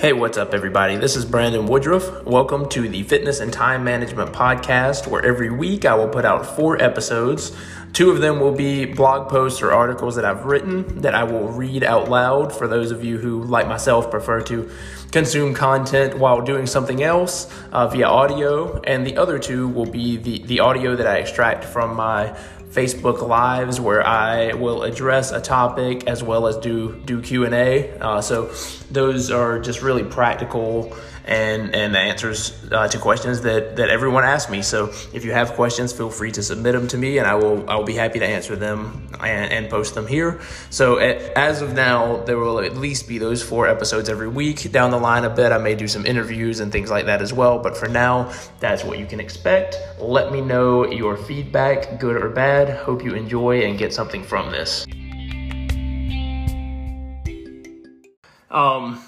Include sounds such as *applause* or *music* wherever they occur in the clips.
Hey, what's up, everybody? This is Brandon Woodruff. Welcome to the Fitness and Time Management Podcast, where every week I will put out four episodes. Two of them will be blog posts or articles that I've written that I will read out loud for those of you who, like myself, prefer to consume content while doing something else uh, via audio. And the other two will be the, the audio that I extract from my Facebook Lives where I will address a topic as well as do do Q and A. Uh, so those are just really practical and and the answers uh, to questions that that everyone asks me. So if you have questions, feel free to submit them to me, and I will I will be happy to answer them and, and post them here. So at, as of now, there will at least be those four episodes every week. Down the line a bit, I may do some interviews and things like that as well. But for now, that's what you can expect. Let me know your feedback, good or bad. Hope you enjoy and get something from this. Um,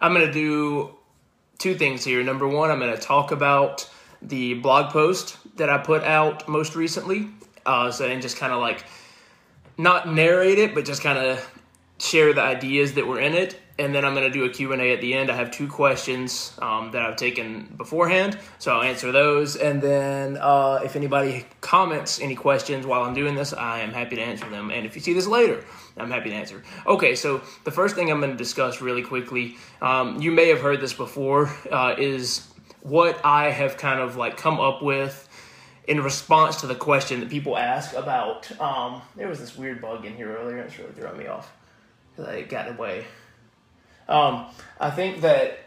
I'm gonna do two things here. Number one, I'm going to talk about the blog post that I put out most recently. Uh, so and just kind of like not narrate it, but just kind of share the ideas that were in it. And then I'm going to do a Q&A at the end. I have two questions um, that I've taken beforehand, so I'll answer those. And then uh, if anybody comments any questions while I'm doing this, I am happy to answer them. And if you see this later, I'm happy to answer. Okay, so the first thing I'm going to discuss really quickly, um, you may have heard this before, uh, is what I have kind of like come up with in response to the question that people ask about. Um, there was this weird bug in here earlier, it's really throwing me off because I got away. Um, I think that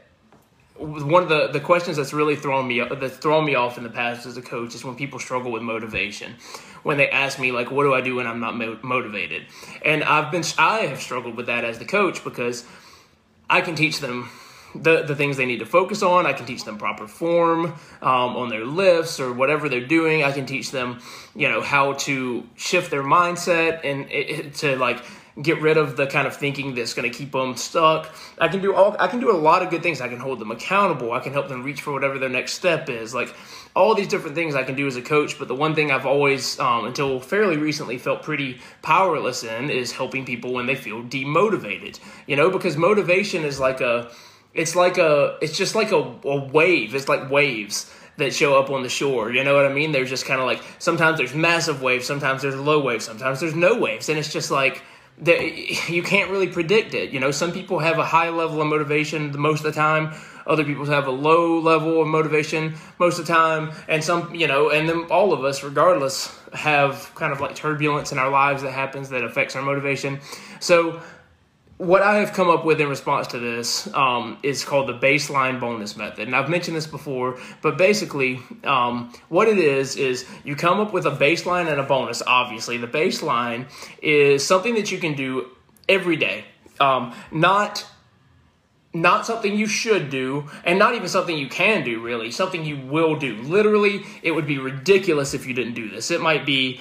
one of the, the questions that's really thrown me that's thrown me off in the past as a coach is when people struggle with motivation. When they ask me like what do i do when i'm not mo- motivated? And i've been i have struggled with that as the coach because i can teach them the, the things they need to focus on. I can teach them proper form um, on their lifts or whatever they're doing. I can teach them you know how to shift their mindset and it, to like get rid of the kind of thinking that's going to keep them stuck. I can do all I can do a lot of good things. I can hold them accountable. I can help them reach for whatever their next step is. Like all these different things I can do as a coach, but the one thing I've always um, until fairly recently felt pretty powerless in is helping people when they feel demotivated. You know, because motivation is like a it's like a it's just like a, a wave. It's like waves that show up on the shore. You know what I mean? There's just kind of like sometimes there's massive waves, sometimes there's low waves, sometimes there's no waves, and it's just like that *laughs* you can't really predict it. You know, some people have a high level of motivation the most of the time. Other people have a low level of motivation most of the time, and some, you know, and then all of us, regardless, have kind of like turbulence in our lives that happens that affects our motivation. So what I have come up with in response to this um, is called the baseline bonus method. And I've mentioned this before, but basically, um, what it is, is you come up with a baseline and a bonus, obviously. The baseline is something that you can do every day, um, not not something you should do and not even something you can do really something you will do literally it would be ridiculous if you didn't do this it might be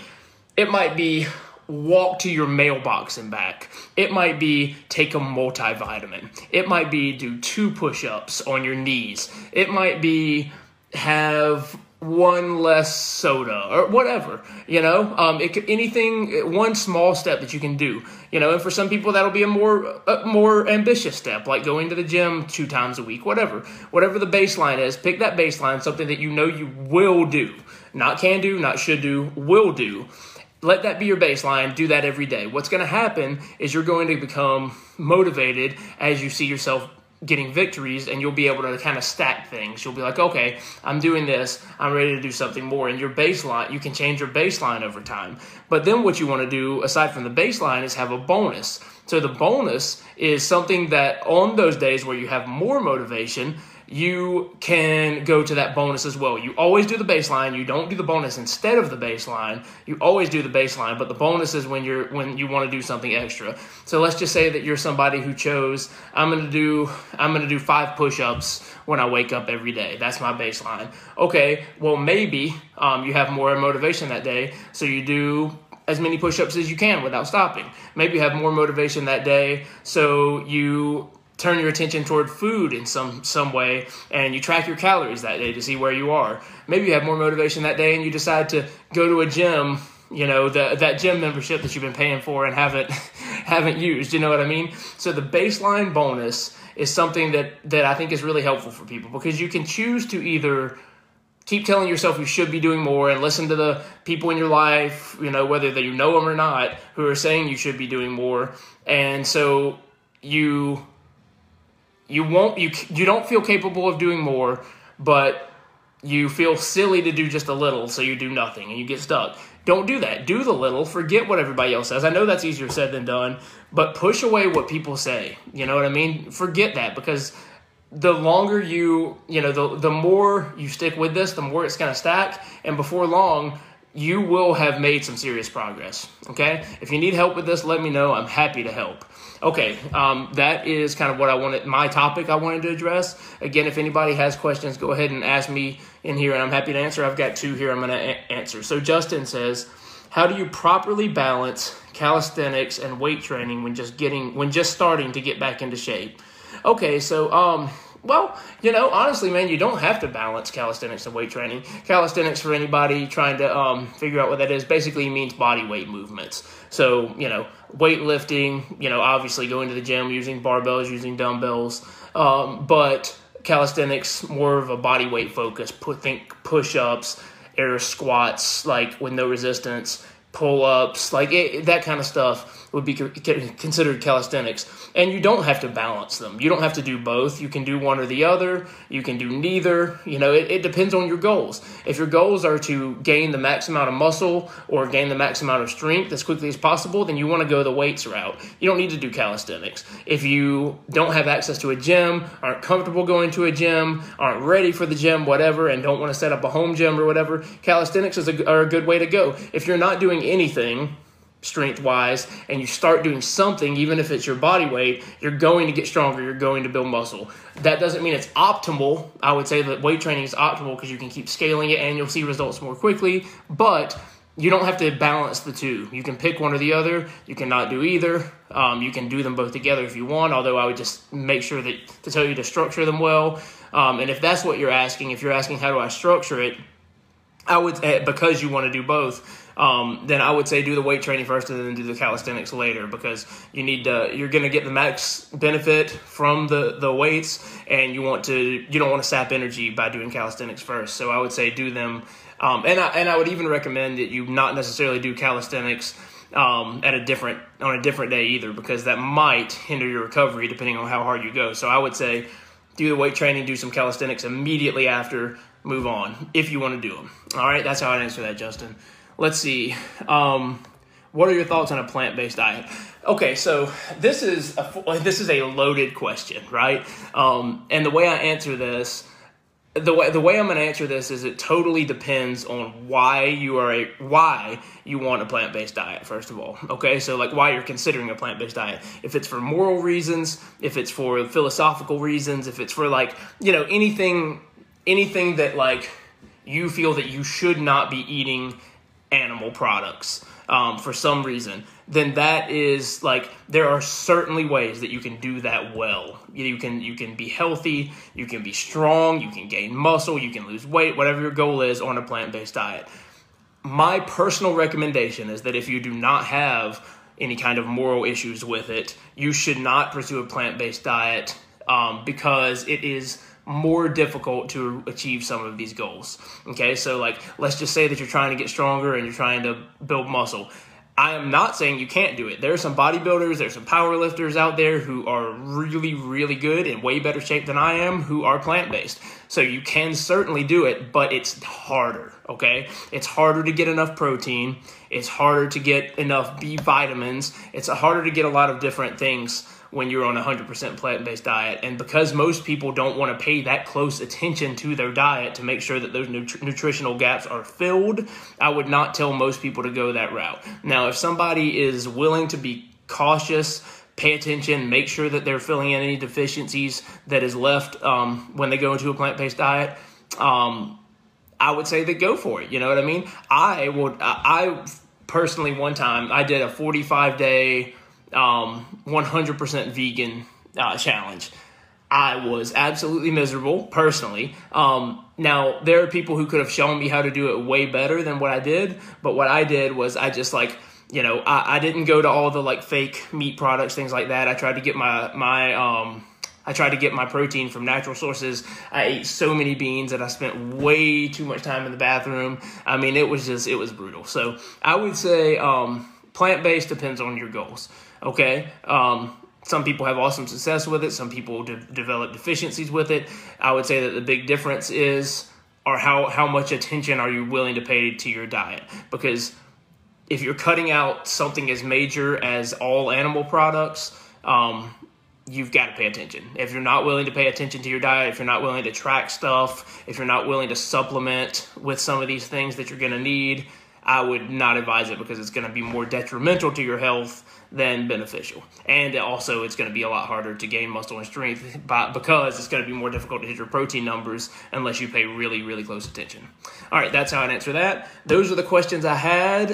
it might be walk to your mailbox and back. It might be take a multivitamin. It might be do two push ups on your knees. It might be have one less soda or whatever you know um, it could, anything one small step that you can do you know and for some people that'll be a more a more ambitious step like going to the gym two times a week whatever whatever the baseline is pick that baseline something that you know you will do not can do not should do will do let that be your baseline. Do that every day. What's going to happen is you're going to become motivated as you see yourself getting victories and you'll be able to kind of stack things. You'll be like, okay, I'm doing this, I'm ready to do something more. And your baseline, you can change your baseline over time. But then what you want to do, aside from the baseline, is have a bonus. So the bonus is something that on those days where you have more motivation, you can go to that bonus as well. You always do the baseline. You don't do the bonus instead of the baseline. You always do the baseline, but the bonus is when you're when you want to do something extra. So let's just say that you're somebody who chose I'm going to do I'm going to do 5 push-ups when I wake up every day. That's my baseline. Okay, well maybe um, you have more motivation that day, so you do as many push-ups as you can without stopping. Maybe you have more motivation that day, so you turn your attention toward food in some some way and you track your calories that day to see where you are maybe you have more motivation that day and you decide to go to a gym you know the, that gym membership that you've been paying for and haven't *laughs* haven't used you know what i mean so the baseline bonus is something that that I think is really helpful for people because you can choose to either keep telling yourself you should be doing more and listen to the people in your life, you know, whether that you know them or not, who are saying you should be doing more. And so you you won't you you don't feel capable of doing more, but you feel silly to do just a little, so you do nothing and you get stuck. Don't do that. Do the little. Forget what everybody else says. I know that's easier said than done, but push away what people say. You know what I mean? Forget that because the longer you, you know, the the more you stick with this, the more it's going to stack, and before long, you will have made some serious progress. Okay? If you need help with this, let me know. I'm happy to help. Okay, um, that is kind of what I wanted, my topic I wanted to address. Again, if anybody has questions, go ahead and ask me in here, and I'm happy to answer. I've got two here I'm going to a- answer. So, Justin says, How do you properly balance calisthenics and weight training when just getting, when just starting to get back into shape? Okay, so, um, well, you know, honestly, man, you don't have to balance calisthenics and weight training. Calisthenics, for anybody trying to um, figure out what that is, basically means body weight movements. So, you know, weightlifting, you know, obviously going to the gym using barbells, using dumbbells, um, but calisthenics more of a body weight focus. Put think push ups, air squats, like with no resistance, pull ups, like it, that kind of stuff would be considered calisthenics. And you don't have to balance them. You don't have to do both. You can do one or the other. You can do neither. You know, it, it depends on your goals. If your goals are to gain the max amount of muscle or gain the max amount of strength as quickly as possible, then you want to go the weights route. You don't need to do calisthenics. If you don't have access to a gym, aren't comfortable going to a gym, aren't ready for the gym, whatever, and don't want to set up a home gym or whatever, calisthenics is a, are a good way to go. If you're not doing anything, strength wise and you start doing something even if it's your body weight you're going to get stronger you're going to build muscle. That doesn't mean it's optimal. I would say that weight training is optimal because you can keep scaling it and you'll see results more quickly but you don't have to balance the two. You can pick one or the other. You cannot do either. Um, you can do them both together if you want although i would just make sure that to tell you to structure them well. Um, and if that's what you're asking if you're asking how do i structure it i would eh, because you want to do both um, then I would say do the weight training first and then do the calisthenics later because you need to you're going to get the max benefit from the the weights and you want to you don't want to sap energy by doing calisthenics first. So I would say do them um, and I and I would even recommend that you not necessarily do calisthenics um, at a different on a different day either because that might hinder your recovery depending on how hard you go. So I would say do the weight training, do some calisthenics immediately after, move on if you want to do them. All right, that's how I'd answer that, Justin let's see. Um, what are your thoughts on a plant based diet? Okay, so this is a, this is a loaded question, right? Um, and the way I answer this, the way the way I'm going to answer this is it totally depends on why you are a why you want a plant based diet. First of all, okay, so like why you're considering a plant based diet. If it's for moral reasons, if it's for philosophical reasons, if it's for like you know anything anything that like you feel that you should not be eating animal products um, for some reason, then that is like there are certainly ways that you can do that well. You can you can be healthy, you can be strong, you can gain muscle, you can lose weight, whatever your goal is on a plant based diet. My personal recommendation is that if you do not have any kind of moral issues with it, you should not pursue a plant based diet um, because it is more difficult to achieve some of these goals. Okay, so like let's just say that you're trying to get stronger and you're trying to build muscle. I am not saying you can't do it. There are some bodybuilders, there's some power lifters out there who are really, really good in way better shape than I am who are plant based. So you can certainly do it, but it's harder, okay? It's harder to get enough protein, it's harder to get enough B vitamins, it's harder to get a lot of different things when you're on a 100% plant-based diet. And because most people don't want to pay that close attention to their diet to make sure that those nut- nutritional gaps are filled i would not tell most people to go that route. Now if somebody is willing to be cautious pay attention make sure that they're filling in any deficiencies that is left um, when they go into a plant-based diet um, i would say that go for it you know what i mean? I would i personally one time i did a 45 day um, 100% vegan uh, challenge. I was absolutely miserable personally. Um, now, there are people who could have shown me how to do it way better than what I did, but what I did was I just like, you know, I, I didn't go to all the like fake meat products, things like that. I tried to get my, my, um, I tried to get my protein from natural sources. I ate so many beans that I spent way too much time in the bathroom. I mean, it was just, it was brutal. So I would say um, plant based depends on your goals. Okay. Um, some people have awesome success with it. Some people de- develop deficiencies with it. I would say that the big difference is, or how, how much attention are you willing to pay to your diet? Because if you're cutting out something as major as all animal products, um, you've got to pay attention. If you're not willing to pay attention to your diet, if you're not willing to track stuff, if you're not willing to supplement with some of these things that you're going to need, I would not advise it because it's going to be more detrimental to your health than beneficial. And also, it's going to be a lot harder to gain muscle and strength because it's going to be more difficult to hit your protein numbers unless you pay really, really close attention. All right, that's how I'd answer that. Those are the questions I had.